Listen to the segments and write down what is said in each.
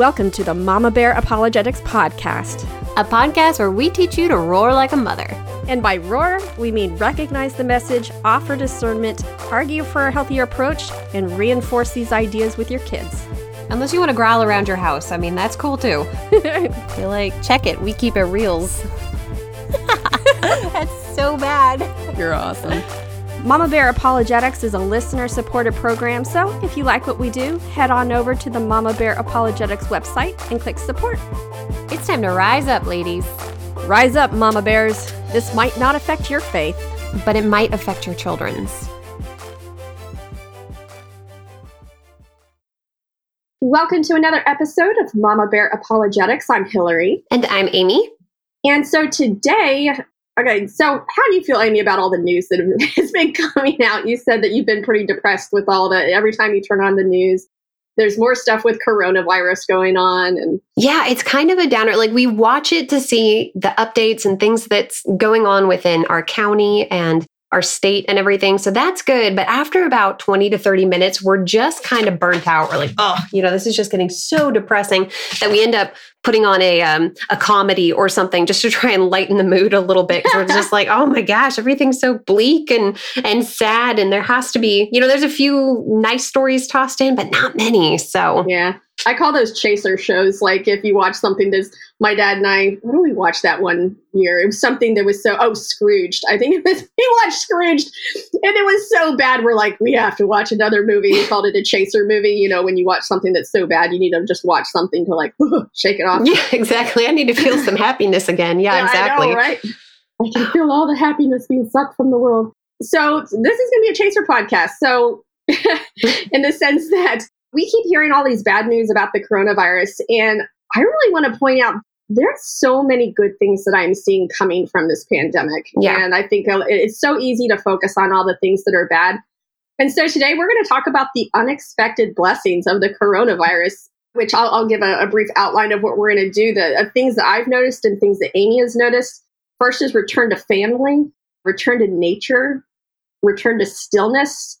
Welcome to the Mama Bear Apologetics Podcast, a podcast where we teach you to roar like a mother. And by roar, we mean recognize the message, offer discernment, argue for a healthier approach, and reinforce these ideas with your kids. Unless you want to growl around your house. I mean, that's cool too. You're like, check it. We keep it reels. that's so bad. You're awesome. Mama Bear Apologetics is a listener supported program, so if you like what we do, head on over to the Mama Bear Apologetics website and click support. It's time to rise up, ladies. Rise up, Mama Bears. This might not affect your faith, but it might affect your children's. Welcome to another episode of Mama Bear Apologetics. I'm Hillary. And I'm Amy. And so today Okay, so how do you feel, Amy, about all the news that has been coming out? You said that you've been pretty depressed with all the every time you turn on the news. There's more stuff with coronavirus going on and Yeah, it's kind of a downer. Like we watch it to see the updates and things that's going on within our county and our state and everything. So that's good. But after about 20 to 30 minutes, we're just kind of burnt out. We're like, oh, you know, this is just getting so depressing that we end up putting on a um, a comedy or something just to try and lighten the mood a little bit. Because we're just like, oh my gosh, everything's so bleak and and sad. And there has to be, you know, there's a few nice stories tossed in, but not many. So yeah. I call those chaser shows. Like if you watch something that's my dad and I, what did we watch that one year? It was something that was so oh Scrooged. I think it was we watched Scrooged, and it was so bad. We're like, we have to watch another movie. We called it a chaser movie. You know, when you watch something that's so bad, you need to just watch something to like shake it off. Yeah, exactly. I need to feel some happiness again. Yeah, yeah exactly. Know, right. I can feel all the happiness being sucked from the world. So this is going to be a chaser podcast. So in the sense that we keep hearing all these bad news about the coronavirus, and I really want to point out there's so many good things that I'm seeing coming from this pandemic. Yeah. And I think it's so easy to focus on all the things that are bad. And so today we're going to talk about the unexpected blessings of the coronavirus, which I'll, I'll give a, a, brief outline of what we're going to do. The uh, things that I've noticed and things that Amy has noticed. First is return to family, return to nature, return to stillness,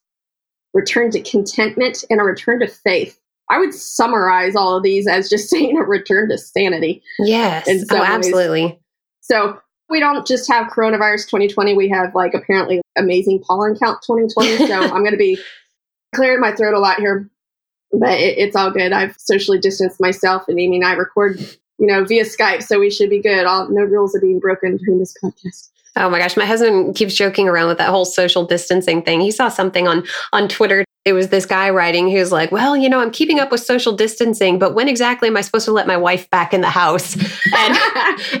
return to contentment, and a return to faith. I would summarize all of these as just saying a return to sanity. Yes. Oh, absolutely. So we don't just have coronavirus 2020. We have like apparently amazing pollen count 2020. So I'm going to be clearing my throat a lot here, but it, it's all good. I've socially distanced myself, and Amy and I record, you know, via Skype, so we should be good. All no rules are being broken during this podcast. Oh my gosh, my husband keeps joking around with that whole social distancing thing. He saw something on on Twitter. It was this guy writing who's like, "Well, you know, I'm keeping up with social distancing, but when exactly am I supposed to let my wife back in the house?" And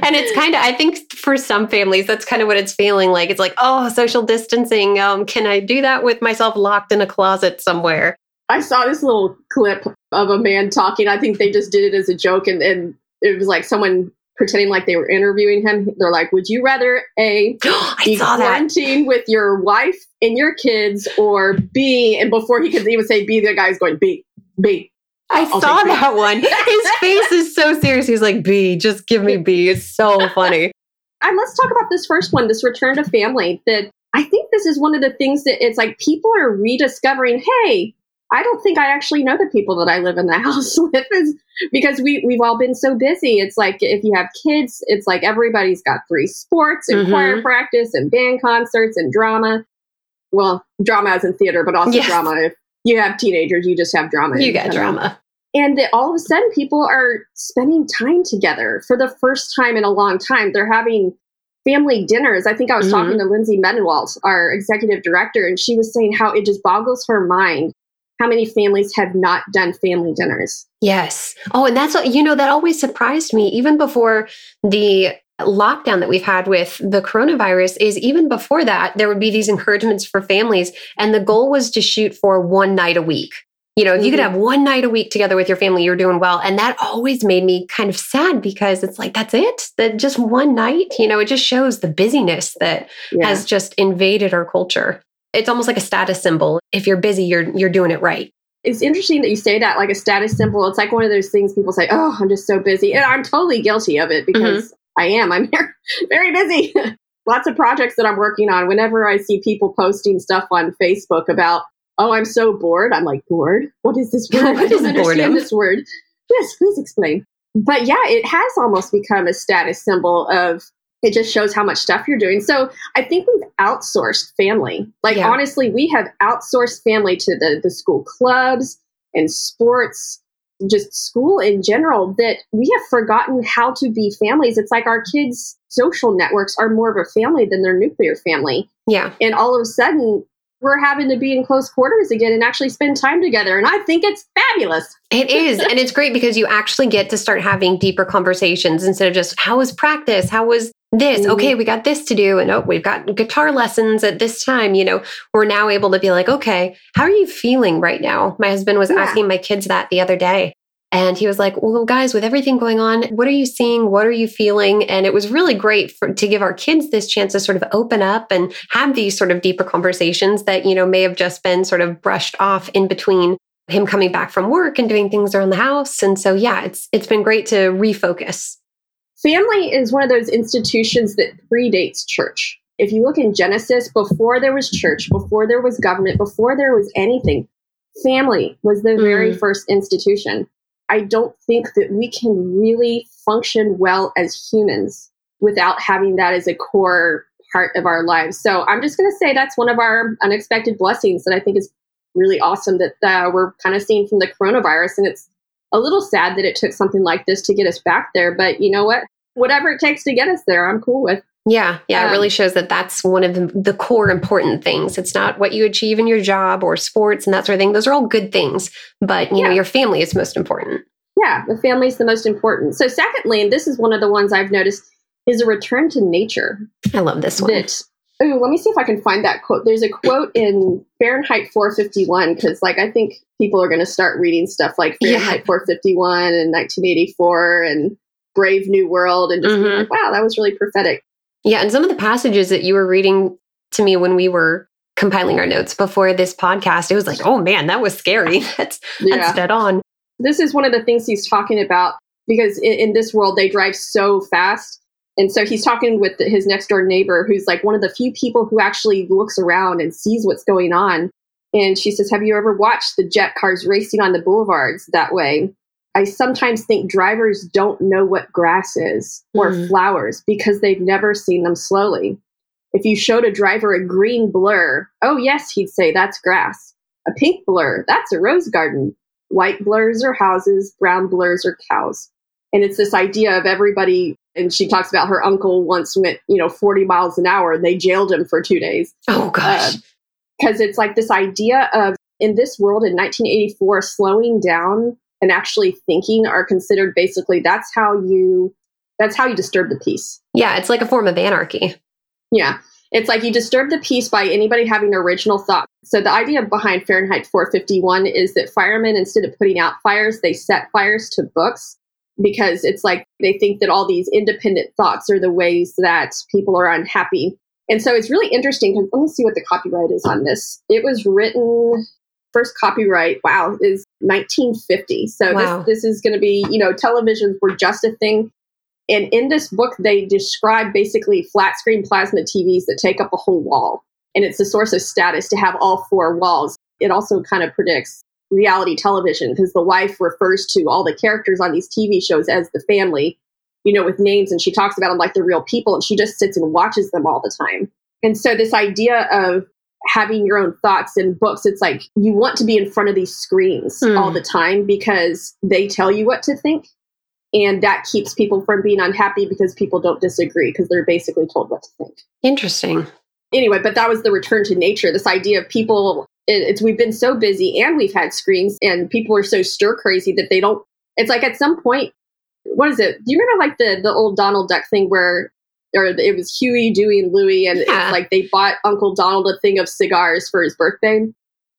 and it's kind of I think for some families that's kind of what it's feeling like. It's like, "Oh, social distancing. Um, can I do that with myself locked in a closet somewhere?" I saw this little clip of a man talking. I think they just did it as a joke and and it was like someone pretending like they were interviewing him. They're like, "Would you rather a be quarantined with your wife and your kids, or B?" And before he could even say B, the guy's going B, B. I I'll saw that one. His face is so serious. He's like, B, just give me B. It's so funny. And let's talk about this first one, this return to family. That I think this is one of the things that it's like people are rediscovering, hey, I don't think I actually know the people that I live in the house with is because we we've all been so busy. It's like if you have kids, it's like everybody's got three sports and mm-hmm. choir practice and band concerts and drama. Well, drama as in theater, but also yes. drama. If you have teenagers, you just have drama. You got drama. And all of a sudden, people are spending time together for the first time in a long time. They're having family dinners. I think I was mm-hmm. talking to Lindsay Medenwaldt, our executive director, and she was saying how it just boggles her mind how many families have not done family dinners. Yes. Oh, and that's, what, you know, that always surprised me, even before the lockdown that we've had with the coronavirus is even before that there would be these encouragements for families and the goal was to shoot for one night a week you know if mm-hmm. you could mm-hmm. have one night a week together with your family you're doing well and that always made me kind of sad because it's like that's it that just one night you know it just shows the busyness that yeah. has just invaded our culture it's almost like a status symbol. If you're busy, you're you're doing it right. It's interesting that you say that, like a status symbol. It's like one of those things people say, "Oh, I'm just so busy," and I'm totally guilty of it because mm-hmm. I am. I'm very busy. Lots of projects that I'm working on. Whenever I see people posting stuff on Facebook about, "Oh, I'm so bored," I'm like, "Bored? What is this word? I don't understand boredom? this word." Yes, please explain. But yeah, it has almost become a status symbol of it just shows how much stuff you're doing. So I think we've outsourced family. Like Yeah. honestly, we have outsourced family to the the school clubs and sports, just school in general. That we have forgotten how to be families. It's like our kids' social networks are more of a family than their nuclear family, Yeah. and all of a sudden. We're having to be in close quarters again and actually spend time together. And I think it's fabulous. It is. and it's great because you actually get to start having deeper conversations instead of just, how was practice? How was this? Mhm. Okay, we got this to do. And oh, we've got guitar lessons at this time. You know, we're now able to be like, okay, how are you feeling right now? My husband was Yeah. asking my kids that the other day. And he was like, well, guys, with everything going on, what are you seeing? What are you feeling? And it was really great for, to give our kids this chance to sort of open up and have these sort of deeper conversations that, you know, may have just been sort of brushed off in between him coming back from work and doing things around the house. And so, yeah, it's it's been great to refocus. Family is one of those institutions that predates church. If you look in Genesis, before there was church, before there was government, before there was anything, family was the very Mm. first institution. I don't think that we can really function well as humans without having that as a core part of our lives. So I'm just going to say that's one of our unexpected blessings that I think is really awesome that uh, we're kind of seeing from the coronavirus. And it's a little sad that it took something like this to get us back there. But you know what? Whatever it takes to get us there, I'm cool with. Yeah, yeah, it Um, really shows that that's one of the, the core important things. It's not what you achieve in your job or sports and that sort of thing. Those are all good things, but you know, your family is most important. Yeah, the family is the most important. So, secondly, and this is one of the ones I've noticed, is a return to nature. I love this one. That oh, let me see if I can find that quote. There's a quote in Fahrenheit 451 because, like, I think people are going to start reading stuff like Yeah. Fahrenheit 451 and 1984 and Brave New World and just be Mhm. like, wow, that was really prophetic. Yeah, and some of the passages that you were reading to me when we were compiling our notes before this podcast, it was like, oh man, that was scary. That's Yeah. that's dead on. this is one of the things he's talking about because in, in this world they drive so fast and so he's talking with his next door neighbor who's like one of the few people who actually looks around and sees what's going on and she says have you ever watched the jet cars racing on the boulevards that way i sometimes think drivers don't know what grass is or Mhm. flowers because they've never seen them slowly if you showed a driver a green blur oh yes he'd say that's grass a pink blur that's a rose garden white blurs are houses, brown blurs are cows. And it's this idea of everybody. And she talks about her uncle once went, you know, 40 miles an hour and they jailed him for two days. Oh gosh. Because it's like this idea of in this world in 1984, slowing down and actually thinking are considered basically that's how you that's how you disturb the peace. yeah, it's like a form of anarchy. Yeah. It's like you disturb the peace by anybody having original thought. So the idea behind Fahrenheit 451 is that firemen, instead of putting out fires, they set fires to books because it's like they think that all these independent thoughts are the ways that people are unhappy. And so it's really interesting because let me see what the copyright is on this. It was written first copyright, wow, is 1950. So Wow. this, this is going to be, you know, televisions were just a thing. And in this book, they describe basically flat screen plasma TVs that take up a whole wall. And it's a source of status to have all four walls. It also kind of predicts reality television because the wife refers to all the characters on these TV shows as the family, you know, with names. And she talks about them like they're real people and she just sits and watches them all the time. And so, this idea of having your own thoughts in books, it's like you want to be in front of these screens Hmm. all the time because they tell you what to think and that keeps people from being unhappy because people don't disagree because they're basically told what to think Interesting. anyway but that was the return to nature this idea of people it, it's we've been so busy and we've had screens and people are so stir crazy that they don't it's like at some point what is it do you remember like the the old donald duck thing where or it was huey dewey and louie and Yeah. like they bought uncle donald a thing of cigars for his birthday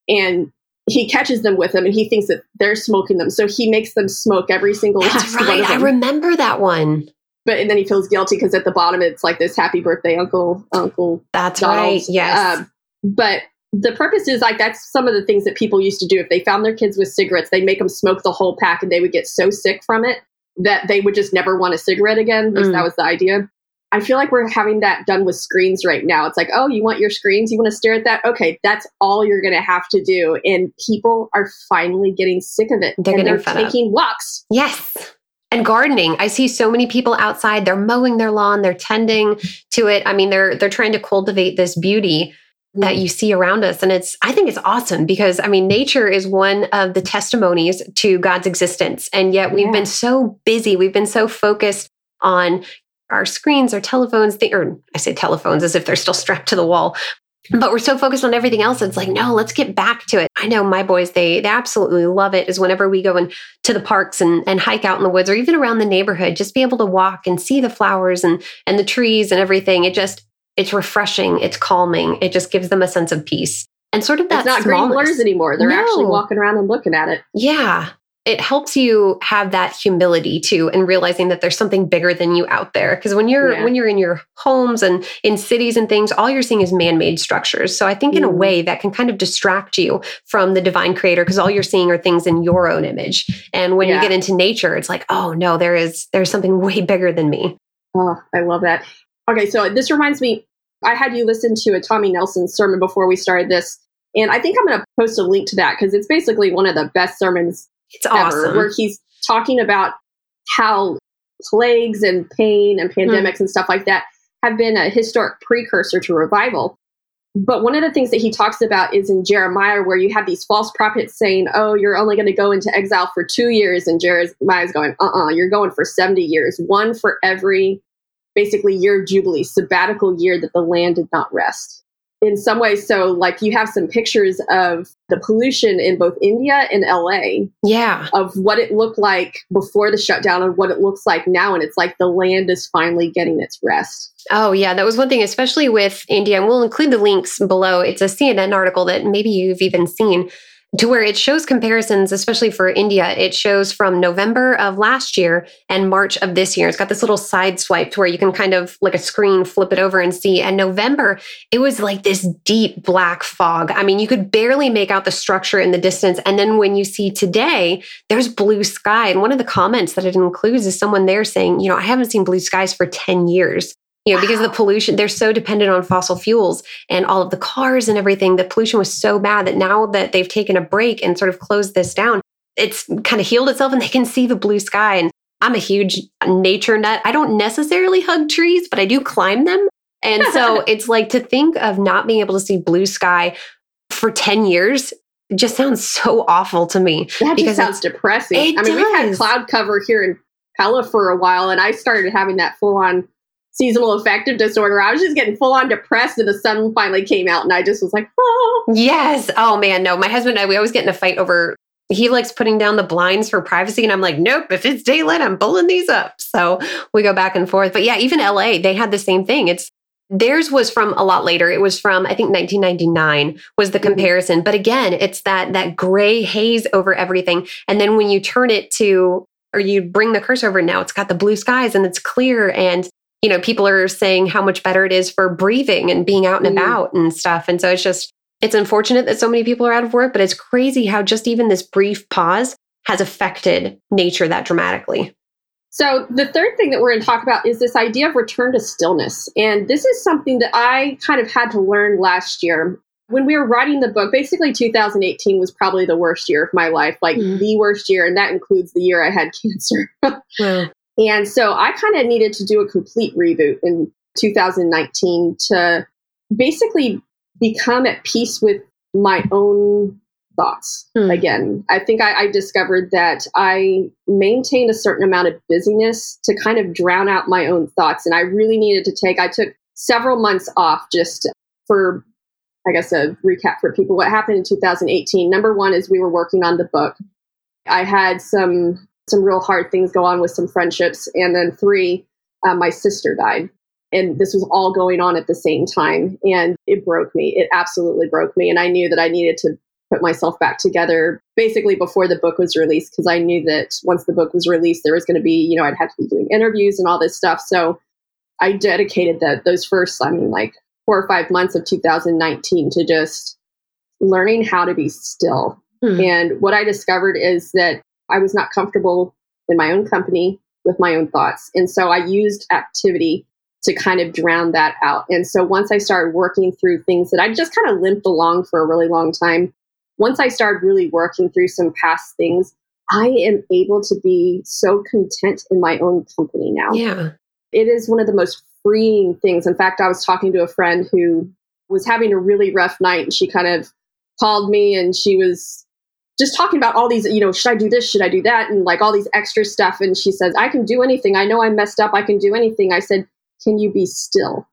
and he catches them with him and he thinks that they're smoking them so he makes them smoke every single That's last one right. of I remember that one. but and then he feels guilty because at the bottom it's like this happy birthday uncle uncle That's Donald. right. Yes. Um, but the purpose is like that's some of the things that people used to do if they found their kids with cigarettes they'd make them smoke the whole pack and they would get so sick from it that they would just never want a cigarette again At least Mm. that was the idea I feel like we're having that done with screens right now. It's like, oh, you want your screens? You want to stare at that? Okay, that's all you're going to have to do. And people are finally getting sick of it. They're and they're fed up. taking walks. Yes. And gardening. I see so many people outside. They're mowing their lawn, they're tending to it. I mean, they're they're trying to cultivate this beauty that you see around us and it's I think it's awesome because I mean nature is one of the testimonies to God's existence and yet we've Yeah. been so busy, we've been so focused on our screens, our telephones, the, or I say telephones as if they're still strapped to the wall. But we're so focused on everything else. It's like, no, let's get back to it. I know my boys, they they absolutely love it is whenever we go in to the parks and, and hike out in the woods or even around the neighborhood, just be able to walk and see the flowers and and the trees and everything. It just it's refreshing, it's calming, it just gives them a sense of peace. And sort of that it's not green blurs anymore. They're actually walking around and looking at it. Yeah. It helps you have that humility too and realizing that there's something bigger than you out there because when you're Yeah. when you're in your homes and in cities and things all you're seeing is man-made structures. So I think in a Mm. way that can kind of distract you from the divine creator because all you're seeing are things in your own image. And when you get into nature it's like, "Oh no, there is there's something way bigger than me." Oh, I love that. Okay, so this reminds me, I had you listen to a Tommy Nelson sermon before we started this. And I think I'm going to post a link to that because it's basically one of the best sermons It's ever, awesome. where he's talking about how plagues and pain and pandemics and stuff like that have been a historic precursor to revival. But one of the things that he talks about is in Jeremiah, where you have these false prophets saying, Oh, you're only going to go into exile for two years. And Jeremiah's going, Uh uh-uh, uh, you are going for 70 years, one for every basically year of Jubilee, sabbatical year that the land did not rest. In some ways, so like you have some pictures of the pollution in both India and LA yeah. of what it looked like before the shutdown and what it looks like now. And it's like the land is finally getting its rest. Oh, yeah. That was one thing, especially with India. And we'll include the links below. It's a CNN article that maybe you've even seen to where it shows comparisons, especially for India. It shows from November of last year and March of this year. It's got this little side swipe to where you can kind of like a screen flip it over and see. And November, it was like this deep black fog. I mean, you could barely make out the structure in the distance. And then when you see today, there's blue sky. And one of the comments that it includes is someone there saying, you know, I haven't seen blue skies for 10 years you know, because of the pollution, they're so dependent on fossil fuels and all of the cars and everything. The pollution was so bad that now that they've taken a break and sort of closed this down, it's kind of healed itself and they can see the blue sky. And I'm a huge nature nut. I don't necessarily hug trees, but I do climb them. And so it's like to think of not being able to see blue sky for 10 years just sounds so awful to me. That Because just sounds depressing. I mean, we've had cloud cover here in Pella for a while, and I started having that full on seasonal affective disorder. I was just getting full on depressed, and the sun finally came out, and I just was like, oh. Yes. Oh man, no. My husband and I, we always get in a fight over he likes putting down the blinds for privacy and I'm like, nope, if it's daylight, I'm pulling these up. So we go back and forth. But yeah, even LA, they had the same thing. It's theirs was from a lot later. It was from I think 1999 was the Mhm. comparison. But again, it's that that gray haze over everything. And then when you turn it to or you bring the cursor over now, it's got the blue skies and it's clear and you know, people are saying how much better it is for breathing and being out and Mm. about and stuff. And so it's just it's unfortunate that so many people are out of work, but it's crazy how just even this brief pause has affected nature that dramatically. So, the third thing that we're going to talk about is this idea of return to stillness. And this is something that I kind of had to learn last year. When we were writing the book, basically 2018 was probably the worst year of my life, like Mm. the worst year. And that includes the year I had cancer. Wow. And so I kind of needed to do a complete reboot in 2019 to basically become at peace with my own thoughts Hmm. again. I think I, I discovered that I maintained a certain amount of busyness to kind of drown out my own thoughts. And I really needed to take, I took several months off just for, I guess, a recap for people. What happened in 2018? Number one is we were working on the book. I had some some real hard things go on with some friendships. And then three, uh, my sister died. And this was all going on at the same time. And it broke me. It absolutely broke me. And I knew that I needed to put myself back together basically before the book was released because I knew that once the book was released, there was going to be, you know, I'd have to be doing interviews and all this stuff. So I dedicated that those first, I mean, like four or five months of 2019 to just learning how to be still. Hmm. And what I discovered is that I was not comfortable in my own company with my own thoughts. And so I used activity to kind of drown that out. And so once I started working through things that I just kind of limped along for a really long time, once I started really working through some past things, I am able to be so content in my own company now. Yeah. It is one of the most freeing things. In fact, I was talking to a friend who was having a really rough night and she kind of called me and she was just talking about all these, you know, should I do this? Should I do that? And like all these extra stuff. And she says, I can do anything. I know I messed up. I can do anything. I said, Can you be still?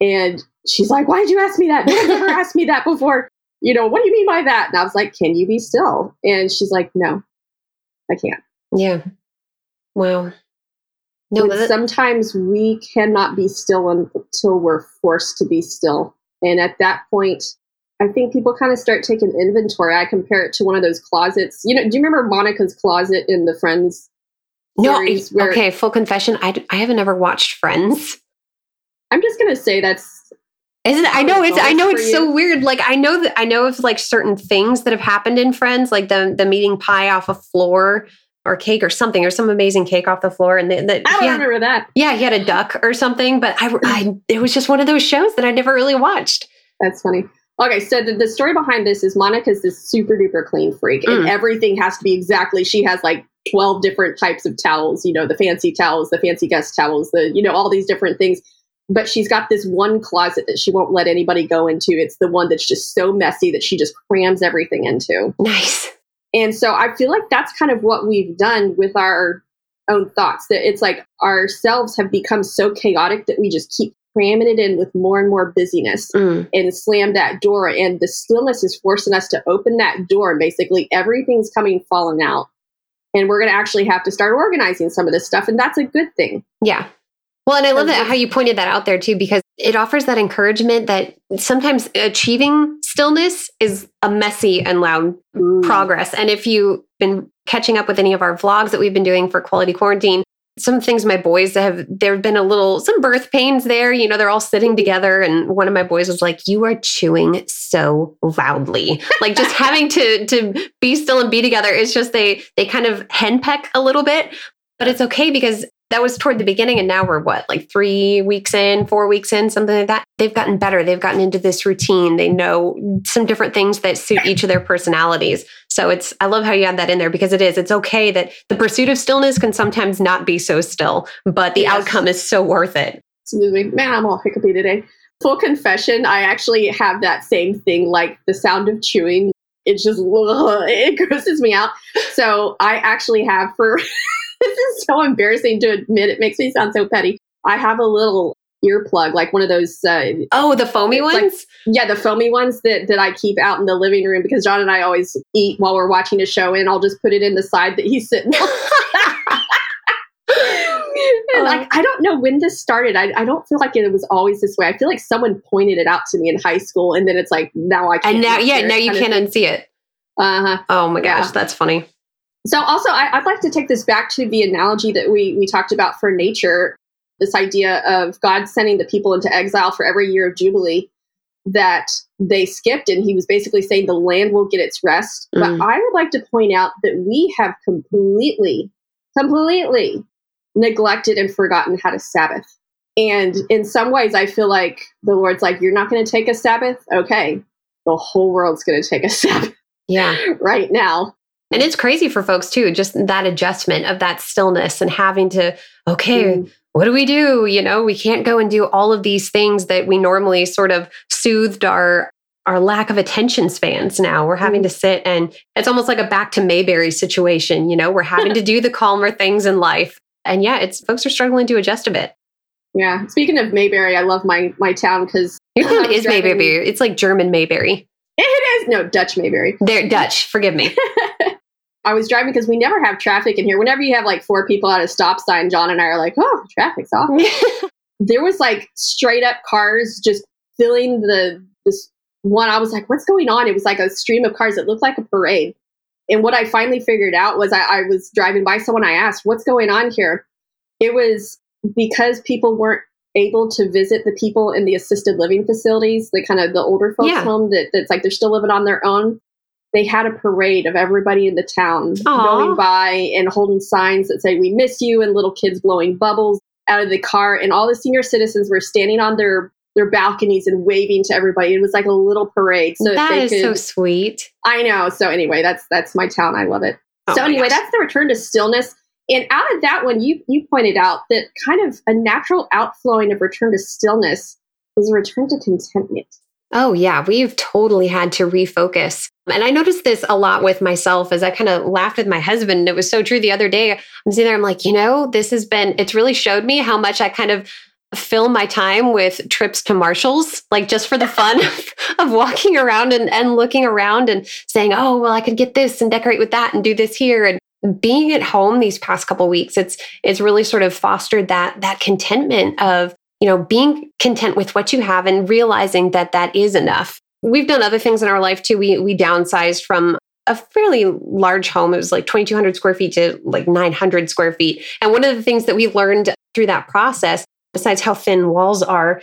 And she's like, Why did you ask me that? No one ever asked me that before. You know, what do you mean by that? And I was like, Can you be still? And she's like, No, I can't. Yeah. Wow. No, but sometimes we cannot be still until we're forced to be still. And at that point, I think people kind of start taking inventory. I compare it to one of those closets. You know, do you remember Monica's closet in the Friends? No, where, okay. Full confession, I, I haven't ever watched Friends. I'm just gonna say that's. Isn't I know it's I know it's so weird. Like I know that I know of like certain things that have happened in Friends, like the the meeting pie off a floor or cake or something or some amazing cake off the floor and the, the, I don't remember that. Yeah, he had a duck or something, but I, I it was just one of those shows that I never really watched. That's funny. Okay, so the, the story behind this is Monica's this super duper clean freak, mm. and everything has to be exactly. She has like twelve different types of towels. You know, the fancy towels, the fancy guest towels, the you know all these different things. But she's got this one closet that she won't let anybody go into. It's the one that's just so messy that she just crams everything into. Nice. And so I feel like that's kind of what we've done with our own thoughts. That it's like ourselves have become so chaotic that we just keep cramming it in with more and more busyness mm. and slam that door. And the stillness is forcing us to open that door. And basically, everything's coming falling out. And we're going to actually have to start organizing some of this stuff. And that's a good thing. Yeah. Well, and I love that how you pointed that out there too, because it offers that encouragement that sometimes achieving stillness is a messy and loud mm. progress. And if you've been catching up with any of our vlogs that we've been doing for Quality Quarantine, some things my boys have there have been a little some birth pains there you know they're all sitting together and one of my boys was like you are chewing so loudly. Like just having to to be still and be together it's just they they kind of henpeck a little bit but it's okay because that was toward the beginning and now we're what like three weeks in four weeks in something like that? They've gotten better. They've gotten into this routine. They know some different things that suit each of their personalities. So it's i love how you add that in there because it is. It's okay that the pursuit of stillness can sometimes not be so still but the yes. outcome is so worth it. Excuse me man i'm all hiccupy today. Full confession i actually have that same thing like the sound of chewing it just it grosses me out. So i actually have for this is so embarrassing to admit. It makes me sound so petty. I have a little earplug, like one of those. Uh, oh, the foamy ones. Like, yeah, the foamy ones that that I keep out in the living room because John and I always eat while we're watching a show, and I'll just put it in the side that he's sitting. on. and like I don't know when this started. I, I don't feel like it was always this way. I feel like someone pointed it out to me in high school, and then it's like now I can't. And now, yeah, now you can't unsee it. Uh huh. Oh my gosh, yeah. that's funny. So also, I, would like to take this back to the analogy that we we talked about for nature. This idea of God sending the people into exile for every year of jubilee that they skipped, and He was basically saying the land will get its rest. Mm. But I would like to point out that we have completely, completely neglected and forgotten how to Sabbath. And in some ways, I feel like the Lord's like, "You're not going to take a Sabbath, okay? The whole world's going to take a Sabbath." Yeah. right now. And it's crazy for folks too, just that adjustment of that stillness and having to, okay, mm. what do we do? You know, we can't go and do all of these things that we normally sort of soothed our our lack of attention spans now. We're having mm. to sit and it's almost like a back to Mayberry situation, you know, we're having to do the calmer things in life. And yeah, it's folks are struggling to adjust a bit. Yeah. Speaking of Mayberry, I love my my town because your town is driving, Mayberry. It's like German Mayberry. It is no Dutch Mayberry. They're Dutch. Forgive me. I was driving because we never have traffic in here. Whenever you have like four people at a stop sign, John and I are like, "Oh, traffic's off." there was like straight up cars just filling the this one. I was like, "What's going on?" It was like a stream of cars. It looked like a parade. And what I finally figured out was I, I was driving by someone. I asked, "What's going on here?" It was because people weren't able to visit the people in the assisted living facilities, the kind of the older folks yeah. home that, that's like they're still living on their own. They had a parade of everybody in the town Aww. going by and holding signs that say "We miss you" and little kids blowing bubbles. out of the car, and all the senior citizens were standing on their their balconies and waving to everybody. It was like a little parade. So that, that is could, so sweet. I know. So anyway, that's that's my town. I love it. Oh so anyway, gosh. that's the return to stillness. And out of that one, you you pointed out that kind of a natural outflowing of return to stillness is a return to contentment. Oh, yeah, we've totally had to refocus. And I noticed this a lot with myself as I kind of laughed with my husband. It was so true the other day. I'm sitting there, I'm like, you know, this has been, it's really showed me how much I kind of fill my time with trips to Marshalls, like just for the fun of, walking around and, and looking around and saying, oh, well, I could get this and decorate with that and do this here. And being at home these past couple weeks, it's it's really sort of fostered that that contentment of you know, being content with what you have and realizing that that is enough. We've done other things in our life too. We we downsized from a fairly large home. It was like 2,200 square feet to like 900 square feet. And one of the things that we learned through that process, besides how thin walls are,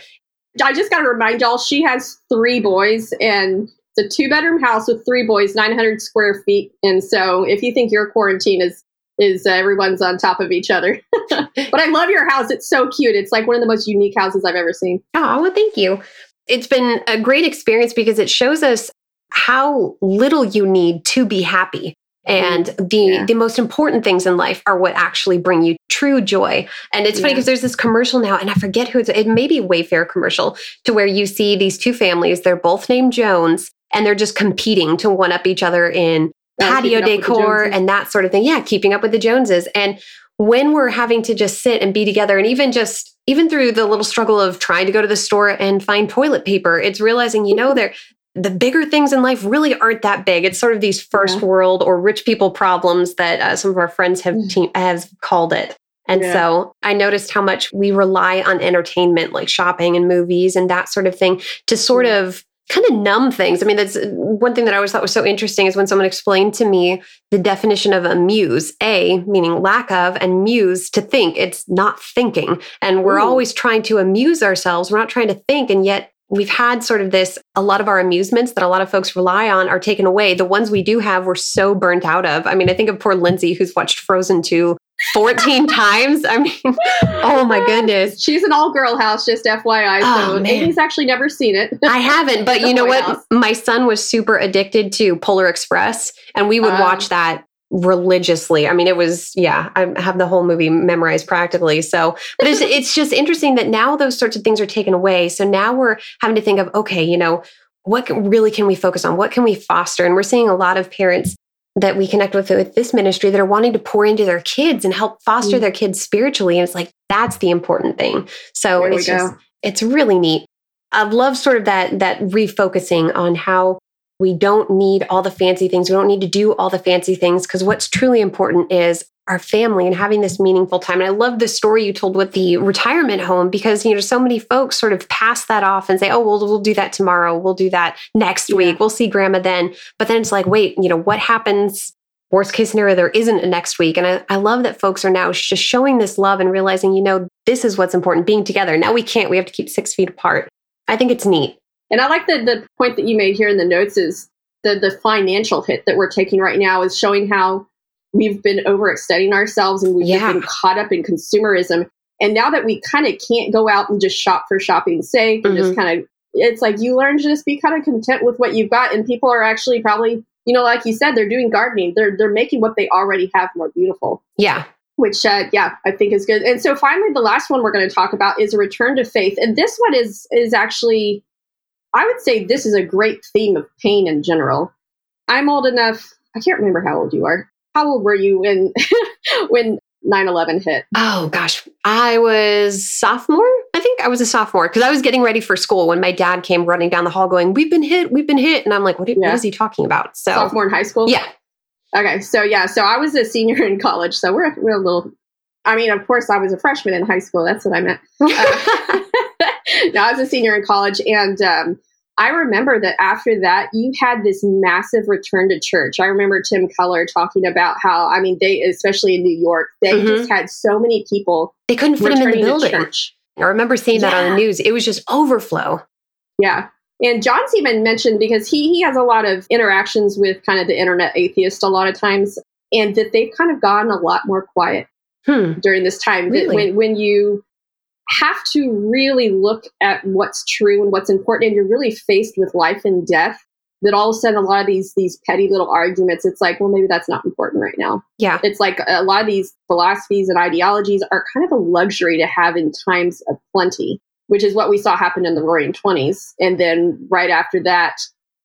I just got to remind y'all, she has three boys and it's a two bedroom house with three boys, 900 square feet. And so if you think your quarantine is is uh, everyone's on top of each other. but I love your house. It's so cute. It's like one of the most unique houses I've ever seen. Oh, well, thank you. It's been a great experience because it shows us how little you need to be happy. And mm-hmm. the yeah. the most important things in life are what actually bring you true joy. And it's yeah. funny because there's this commercial now, and I forget who it's. It may be Wayfair commercial to where you see these two families. They're both named Jones, and they're just competing to one up each other in patio decor and that sort of thing. Yeah, keeping up with the Joneses. And when we're having to just sit and be together and even just even through the little struggle of trying to go to the store and find toilet paper, it's realizing, you know, there the bigger things in life really aren't that big. It's sort of these first yeah. world or rich people problems that uh, some of our friends have mm. te- have called it. And yeah. so I noticed how much we rely on entertainment like shopping and movies and that sort of thing to sort mm. of kind of numb things. I mean, that's one thing that I always thought was so interesting is when someone explained to me the definition of amuse, a meaning lack of, and muse to think. It's not thinking. And we're Ooh. always trying to amuse ourselves. We're not trying to think. And yet we've had sort of this a lot of our amusements that a lot of folks rely on are taken away. The ones we do have, we're so burnt out of. I mean, I think of poor Lindsay who's watched Frozen 2 14 times. I mean, oh my goodness. She's an all girl house, just FYI. Oh, so Amy's actually never seen it. I haven't, but you know what? House. My son was super addicted to Polar Express, and we would um, watch that religiously. I mean, it was, yeah, I have the whole movie memorized practically. So, but it's, it's just interesting that now those sorts of things are taken away. So now we're having to think of, okay, you know, what really can we focus on? What can we foster? And we're seeing a lot of parents that we connect with with this ministry that are wanting to pour into their kids and help foster mm. their kids spiritually. And it's like that's the important thing. So there it's just it's really neat. I love sort of that that refocusing on how we don't need all the fancy things. We don't need to do all the fancy things because what's truly important is our family and having this meaningful time. And I love the story you told with the retirement home because you know so many folks sort of pass that off and say, "Oh, well, we'll do that tomorrow. We'll do that next yeah. week. We'll see grandma then." But then it's like, wait, you know, what happens? Worst case scenario, there isn't a next week. And I, I love that folks are now just showing this love and realizing, you know, this is what's important, being together. Now we can't, we have to keep six feet apart. I think it's neat. And I like the the point that you made here in the notes is the the financial hit that we're taking right now is showing how we've been overextending ourselves and we've yeah. been caught up in consumerism. And now that we kind of can't go out and just shop for shopping's sake and mm-hmm. just kind of, it's like you learn to just be kind of content with what you've got. And people are actually probably, you know, like you said, they're doing gardening. They're they're making what they already have more beautiful. Yeah. Which, uh, yeah, I think is good. And so finally, the last one we're going to talk about is a return to faith. And this one is is actually, I would say, this is a great theme of pain in general. I'm old enough. I can't remember how old you are how old were you when when 9-11 hit? Oh gosh. I was sophomore? I think i was a sophomore because i was getting ready for school when my dad came running down the hall going we've been hit we've been hit. And i'm like what, yeah. what is he talking about? So sophomore in high school? Yeah. Okay so yeah so i was a senior in college so we're, we're a little i mean of course i was a freshman in high school that's what i meant. Uh, no i was a senior in college and um, I remember that after that, you had this massive return to church. I remember Tim Keller talking about how, I mean, they, especially in New York, they mm-hmm. just had so many people. They couldn't fit them in the building. I remember seeing yeah. that on the news. It was just overflow. Yeah. And John's even mentioned because he, he has a lot of interactions with kind of the internet atheist a lot of times, and that they've kind of gotten a lot more quiet hmm. during this time. Really? When, when you have to really look at what's true and what's important. And you're really faced with life and death that all of a sudden a lot of these these petty little arguments it's like well maybe that's not important right now. Yeah. It's like a lot of these philosophies and ideologies are kind of a luxury to have in times of plenty which is what we saw happen in the roaring 20s and then right after that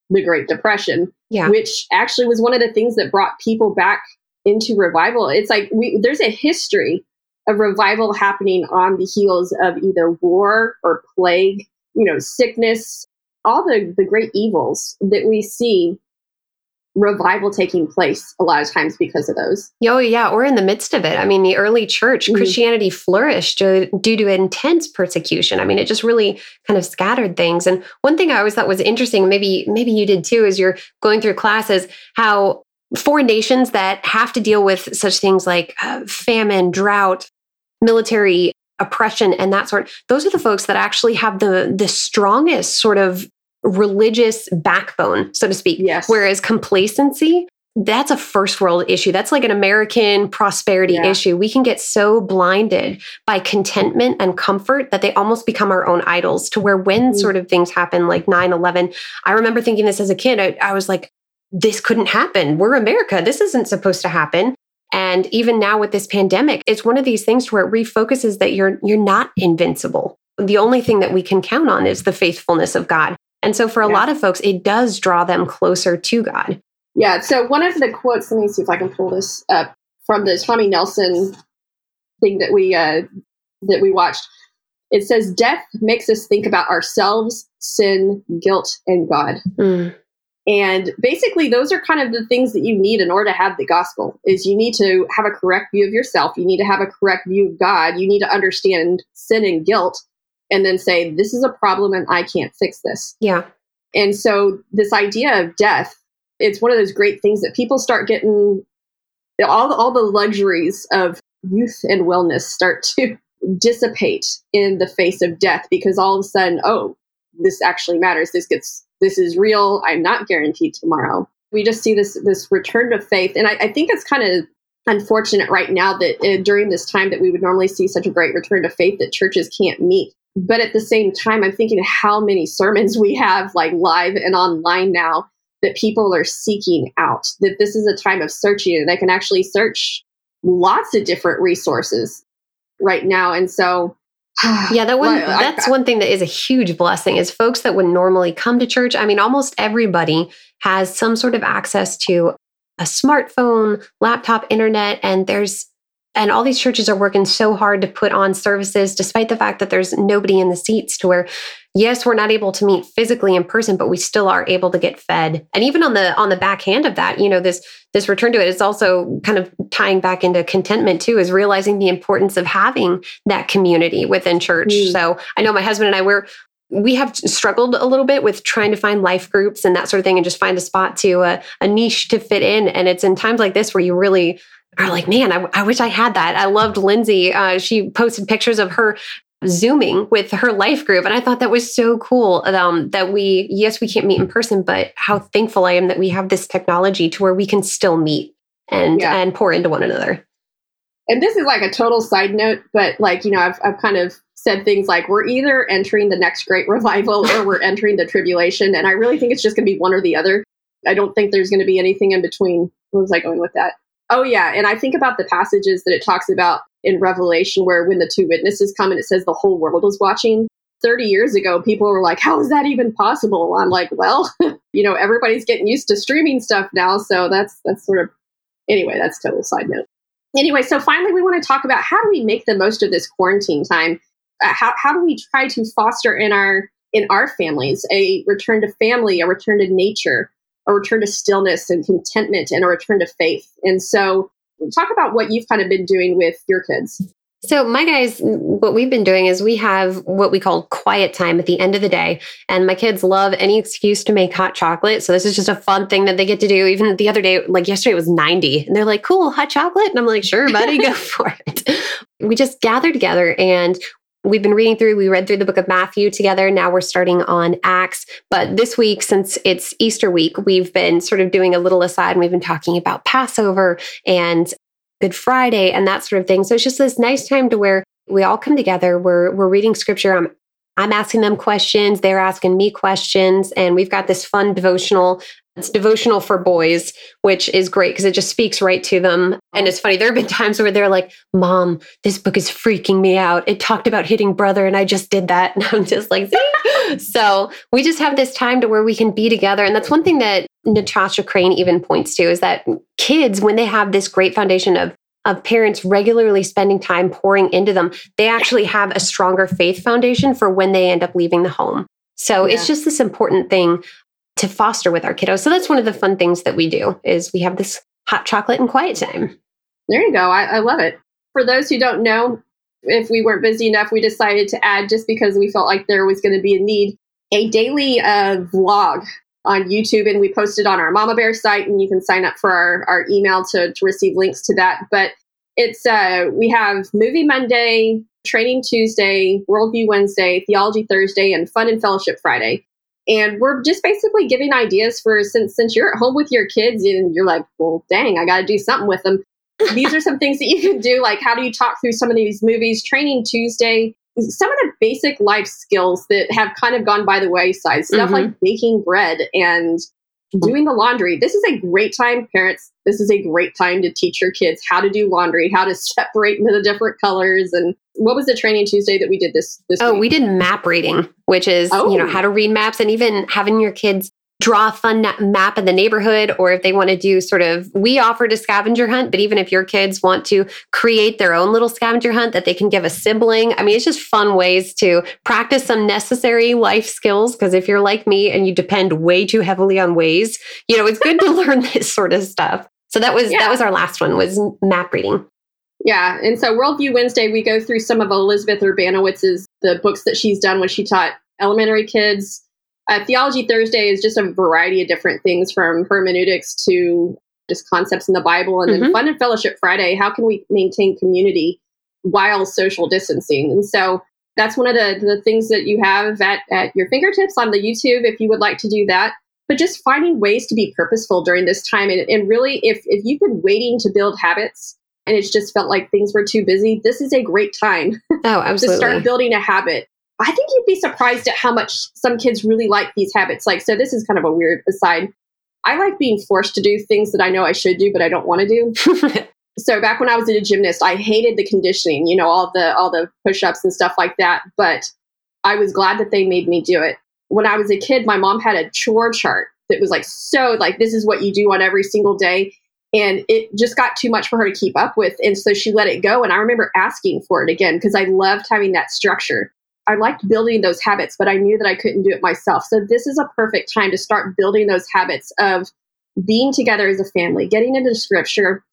the great depression yeah. which actually was one of the things that brought people back into revival. It's like we there's a history of revival happening on the heels of either war or plague you know sickness all the, the great evils that we see revival taking place a lot of times because of those. Oh, yeah. Or in the midst of it. I mean, the early church, mm-hmm. Christianity flourished due to intense persecution. I mean, it just really kind of scattered things. And one thing I always thought was interesting, maybe, maybe you did too, as you're going through classes, how foreign nations that have to deal with such things like uh, famine, drought, military oppression and that sort those are the folks that actually have the the strongest sort of religious backbone, so to speak. Yes. Whereas complacency, that's a first world issue. That's like an American prosperity yeah. issue. We can get so blinded by contentment and comfort that they almost become our own idols to where when mm-hmm. sort of things happen like 9 11, I remember thinking this as a kid. I, I was like, this couldn't happen. We're America. This isn't supposed to happen. And even now with this pandemic, it's one of these things where it refocuses that you're you're not invincible. The only thing that we can count on is the faithfulness of God. And so for a yeah. lot of folks, it does draw them closer to God. Yeah. So one of the quotes, let me see if I can pull this up from the Tommy Nelson thing that we uh, that we watched. It says, "Death makes us think about ourselves, sin, guilt, and God." Mm. And basically, those are kind of the things that you need in order to have the gospel. Is you need to have a correct view of yourself. You need to have a correct view of God. You need to understand sin and guilt and then say, this is a problem and I can't fix this. Yeah. And so this idea of death, it's one of those great things that people start getting all, all the luxuries of youth and wellness start to dissipate in the face of death because all of a sudden, oh, this actually matters. This gets this is real. I'm not guaranteed tomorrow. We just see this this return to faith, and I, I think it's kind of unfortunate right now that uh, during this time that we would normally see such a great return to faith that churches can't meet but at the same time i'm thinking how many sermons we have like live and online now that people are seeking out that this is a time of searching and they can actually search lots of different resources right now and so yeah that one that's one thing that is a huge blessing is folks that would normally come to church. I mean almost everybody has some sort of access to a smartphone laptop internet and there's and all these churches are working so hard to put on services, despite the fact that there's nobody in the seats to where, yes, we're not able to meet physically in person, but we still are able to get fed. And even on the on the back end of that, you know, this this return to it is also kind of tying back into contentment too, is realizing the importance of having that community within church. Mm. So I know my husband and I we're we have struggled a little bit with trying to find life groups and that sort of thing and just find a spot to uh, a niche to fit in and it's in times like this where you really are like, man, I, I wish I had that. I loved Lindsay. Uh, she posted pictures of her zooming with her life group and i thought that was so cool um, that we yes we can't meet in person but how thankful i am that we have this technology to where we can still meet and yeah. and pour into one another and this is like a total side note but like you know i've, I've kind of said things like we're either entering the next great revival or we're entering the tribulation and i really think it's just going to be one or the other i don't think there's going to be anything in between where was i going with that Oh, yeah. And I think about the passages that it talks about in Revelation where when the two witnesses come and it says the whole world is watching. 30 years ago, people were like, how is that even possible? I'm like, well, you know, everybody's getting used to streaming stuff now. So that's, that's sort of, anyway, that's total side note. Anyway, so finally, we want to talk about how do we make the most of this quarantine time? Uh, how, how do we try to foster in our in our families a return to family, a return to nature, a return to stillness and contentment and a return to faith. And so, talk about what you've kind of been doing with your kids. So, my guys, what we've been doing is we have what we call quiet time at the end of the day. And my kids love any excuse to make hot chocolate. So, this is just a fun thing that they get to do. Even the other day, like yesterday, it was 90. And they're like, cool, hot chocolate. And I'm like, sure, buddy, go for it. We just gather together and we've been reading through, we read through the book of Matthew together. Now we're starting on Acts. But this week, since it's Easter week, we've been sort of doing a little aside and we've been talking about Passover and Good Friday and that sort of thing. So it's just this nice time to where we all come together. We're we're reading scripture. I'm I'm asking them questions, they're asking me questions, and we've got this fun devotional. It's devotional for boys, which is great because it just speaks right to them. And it's funny, there have been times where they're like, Mom, this book is freaking me out. It talked about hitting brother, and I just did that. And I'm just like, so we just have this time to where we can be together. And that's one thing that Natasha Crain even points to is that kids, when they have this great foundation of of parents regularly spending time pouring into them, they actually have a stronger faith foundation for when they end up leaving the home. So yeah. it's just this important thing to foster with our kiddos. So that's one of the fun things that we do is we have this hot chocolate and quiet time. There you go. I, I love it. For those who don't know, if we weren't busy enough, we decided to add just because we felt like there was going to be a need a daily uh, vlog on YouTube and we posted on our Mama Bear site and you can sign up for our, our email to, to receive links to that. But it's uh we have movie Monday, training Tuesday, worldview Wednesday, theology Thursday, and fun and fellowship Friday. And we're just basically giving ideas for since since you're at home with your kids and you're like, well, dang, I got to do something with them. These are some things that you can do. Like, how do you talk through some of these movies? Training Tuesday, some of the basic life skills that have kind of gone by the wayside, stuff mm-hmm. like baking bread and doing the laundry. This is a great time, parents. This is a great time to teach your kids how to do laundry, how to separate into the different colors. And what was the training Tuesday that we did this? this oh, week? we did map reading, which is oh. you know oh. how to read maps, and even having your kids draw a fun map of the neighborhood or if they want to do sort of we offered a scavenger hunt but even if your kids want to create their own little scavenger hunt that they can give a sibling i mean it's just fun Waze to practice some necessary life skills because if you're like me and you depend way too heavily on ways you know it's good to learn this sort of stuff so that was yeah. that was our last one was map reading yeah and so worldview wednesday we go through some of elizabeth urbanowicz's the books that she's done when she taught elementary kids uh, Theology Thursday is just a variety of different things from hermeneutics to just concepts in the Bible. And mm-hmm. then Fun and Fellowship Friday, how can we maintain community while social distancing? And so that's one of the, the things that you have at, at your fingertips on the YouTube if you would like to do that. But just finding ways to be purposeful during this time. And, and really, if, if you've been waiting to build habits and it's just felt like things were too busy, this is a great time oh, absolutely. to start building a habit I think you'd be surprised at how much some kids really like these habits. Like, so this is kind of a weird aside. I like being forced to do things that I know I should do, but I don't want to do. so back when I was a gymnast, I hated the conditioning, you know, all the all the push-ups and stuff like that. But I was glad that they made me do it. When I was a kid, my mom had a chore chart that was like so like this is what you do on every single day. And it just got too much for her to keep up with. And so she let it go. And I remember asking for it again because I loved having that structure. I liked building those habits, but I knew that I couldn't do it myself. So this is a perfect time to start building those habits of being together as a family, getting into scripture.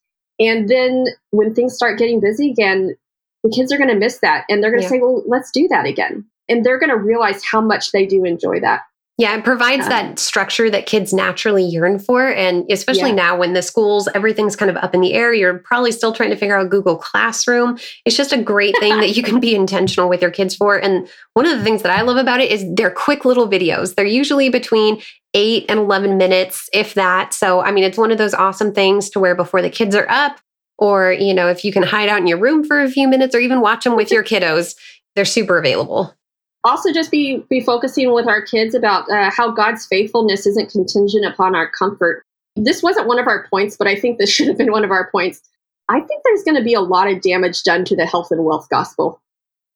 And then when things start getting busy again, the kids are going to miss that and they're going to yeah. say, well, let's do that again. And they're going to realize how much they do enjoy that. Yeah, it provides um, that structure that kids naturally yearn for. And especially yeah. now when the schools, everything's kind of up in the air, you're probably still trying to figure out Google Classroom. It's just a great thing that you can be intentional with your kids for. And one of the things that I love about it is they're quick little videos. They're usually between eight and 11 minutes, if that. So, I mean, it's one of those awesome things to where before the kids are up, or, you know, if you can hide out in your room for a few minutes or even watch them with your kiddos, they're super available also just be be focusing with our kids about uh, how God's faithfulness isn't contingent upon our comfort. This wasn't one of our points, but I think this should have been one of our points. I think there's going to be a lot of damage done to the health and wealth gospel.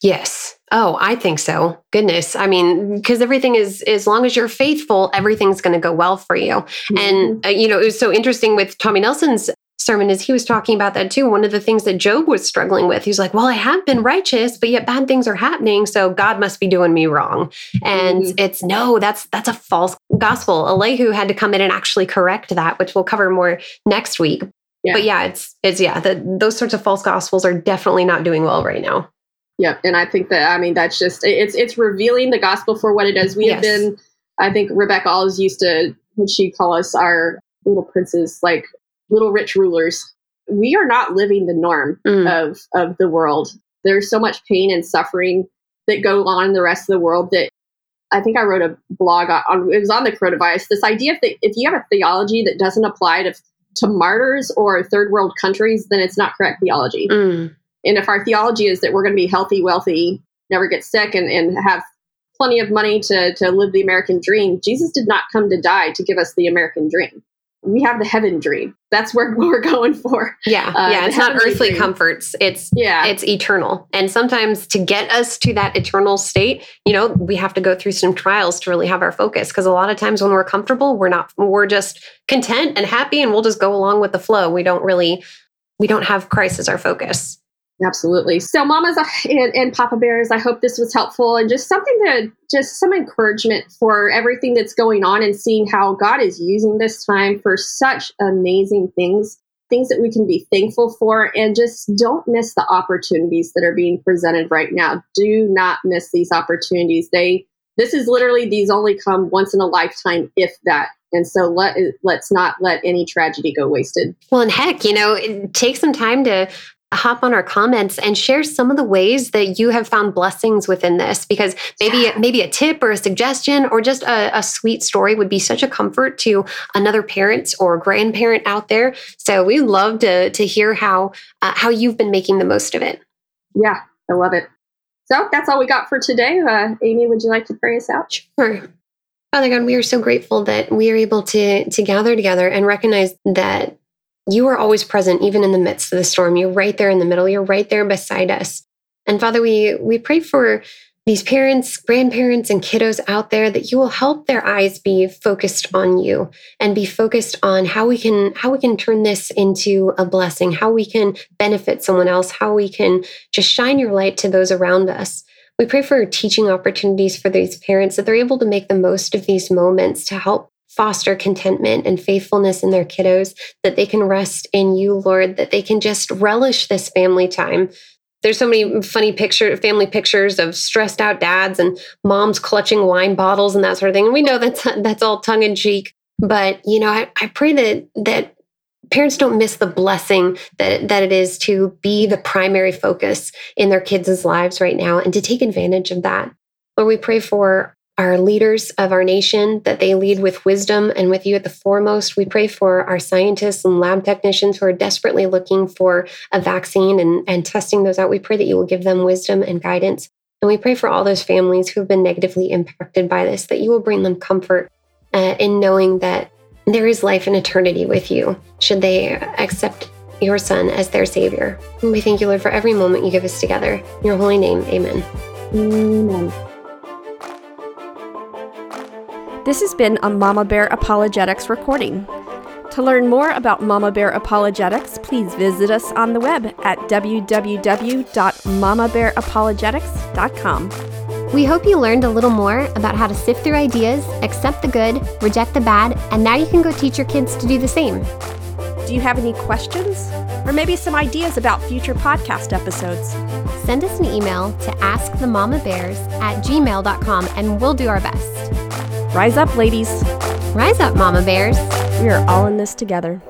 Yes. Oh, I think so. Goodness. I mean, because everything is, as long as you're faithful, everything's going to go well for you. Mm-hmm. And, uh, you know, it was so interesting with Tommy Nelson's sermon is he was talking about that too. One of the things that Job was struggling with, he's like, Well, I have been righteous, but yet bad things are happening. So God must be doing me wrong. And mm-hmm. it's no, that's that's a false gospel. Elihu had to come in and actually correct that, which we'll cover more next week. Yeah. But yeah, it's it's yeah, the, those sorts of false gospels are definitely not doing well right now. Yep. And I think that I mean that's just it's it's revealing the gospel for what it is. We yes. have been I think Rebecca always used to what she call us our little princes, like little rich rulers. We are not living the norm mm. of of the world. There's so much pain and suffering that go on in the rest of the world that I think I wrote a blog on it was on the coronavirus. This idea that if you have a theology that doesn't apply to to martyrs or third world countries, then it's not correct theology. Mm. And if our theology is that we're going to be healthy, wealthy, never get sick, and, and have plenty of money to, to live the American dream, Jesus did not come to die to give us the American dream we have the heaven dream. That's where we're going for. Yeah, uh, yeah. It's not earthly dream. comforts. It's yeah, it's eternal. And sometimes to get us to that eternal state, you know, we have to go through some trials to really have our focus. Because a lot of times when we're comfortable, we're not. We're just content and happy, and we'll just go along with the flow. We don't really, we don't have Christ as our focus. Absolutely. So, mamas and, and Papa Bears, I hope this was helpful and just something to just some encouragement for everything that's going on and seeing how God is using this time for such amazing things, things that we can be thankful for, and just don't miss the opportunities that are being presented right now. Do not miss these opportunities. They this is literally these only come once in a lifetime, if that. And so let let's not let any tragedy go wasted. Well, and heck, you know, take some time to hop on our comments and share some of the ways that you have found blessings within this because maybe yeah. maybe a tip or a suggestion or just a, a, sweet story would be such a comfort to another parent or grandparent out there. So we love to to hear how uh, how you've been making the most of it. Yeah i love it. So that's all we got for today. Uh, amy would you like to pray us out? Sure. Father God, we are so grateful that we are able to to gather together and recognize that you are always present, even in the midst of the storm. You're right there in the middle. You're right there beside us. And Father, we we pray for these parents, grandparents, and kiddos out there that you will help their eyes be focused on you and be focused on how we can how we can turn this into a blessing, how we can benefit someone else, how we can just shine your light to those around us. We pray for teaching opportunities for these parents that they're able to make the most of these moments to help foster contentment and faithfulness in their kiddos, that they can rest in you, Lord, that they can just relish this family time. There's so many funny picture family pictures of stressed out dads and moms clutching wine bottles and that sort of thing. And we know that's that's all tongue in cheek. But you know, I, I pray that that parents don't miss the blessing that, that it is to be the primary focus in their kids' lives right now and to take advantage of that. Lord, we pray for our leaders of our nation, that they lead with wisdom and with you at the foremost. We pray for our scientists and lab technicians who are desperately looking for a vaccine and, and testing those out. We pray that you will give them wisdom and guidance. And we pray for all those families who have been negatively impacted by this, that you will bring them comfort uh, in knowing that there is life and eternity with you, should they accept your Son as their Savior. And we thank you, Lord, for every moment you give us together. In your holy name, amen. Amen. This has been a Mama Bear Apologetics recording. To learn more about Mama Bear Apologetics, please visit us on the web at www.mamabearapologetics.com. We hope you learned a little more about how to sift through ideas, accept the good, reject the bad, and now you can go teach your kids to do the same. Do you have any questions? Or maybe some ideas about future podcast episodes? Send us an email to askthemamabears at gmail.com and we'll do our best. Rise up, ladies. Rise up, Mama Bears. We are all in this together.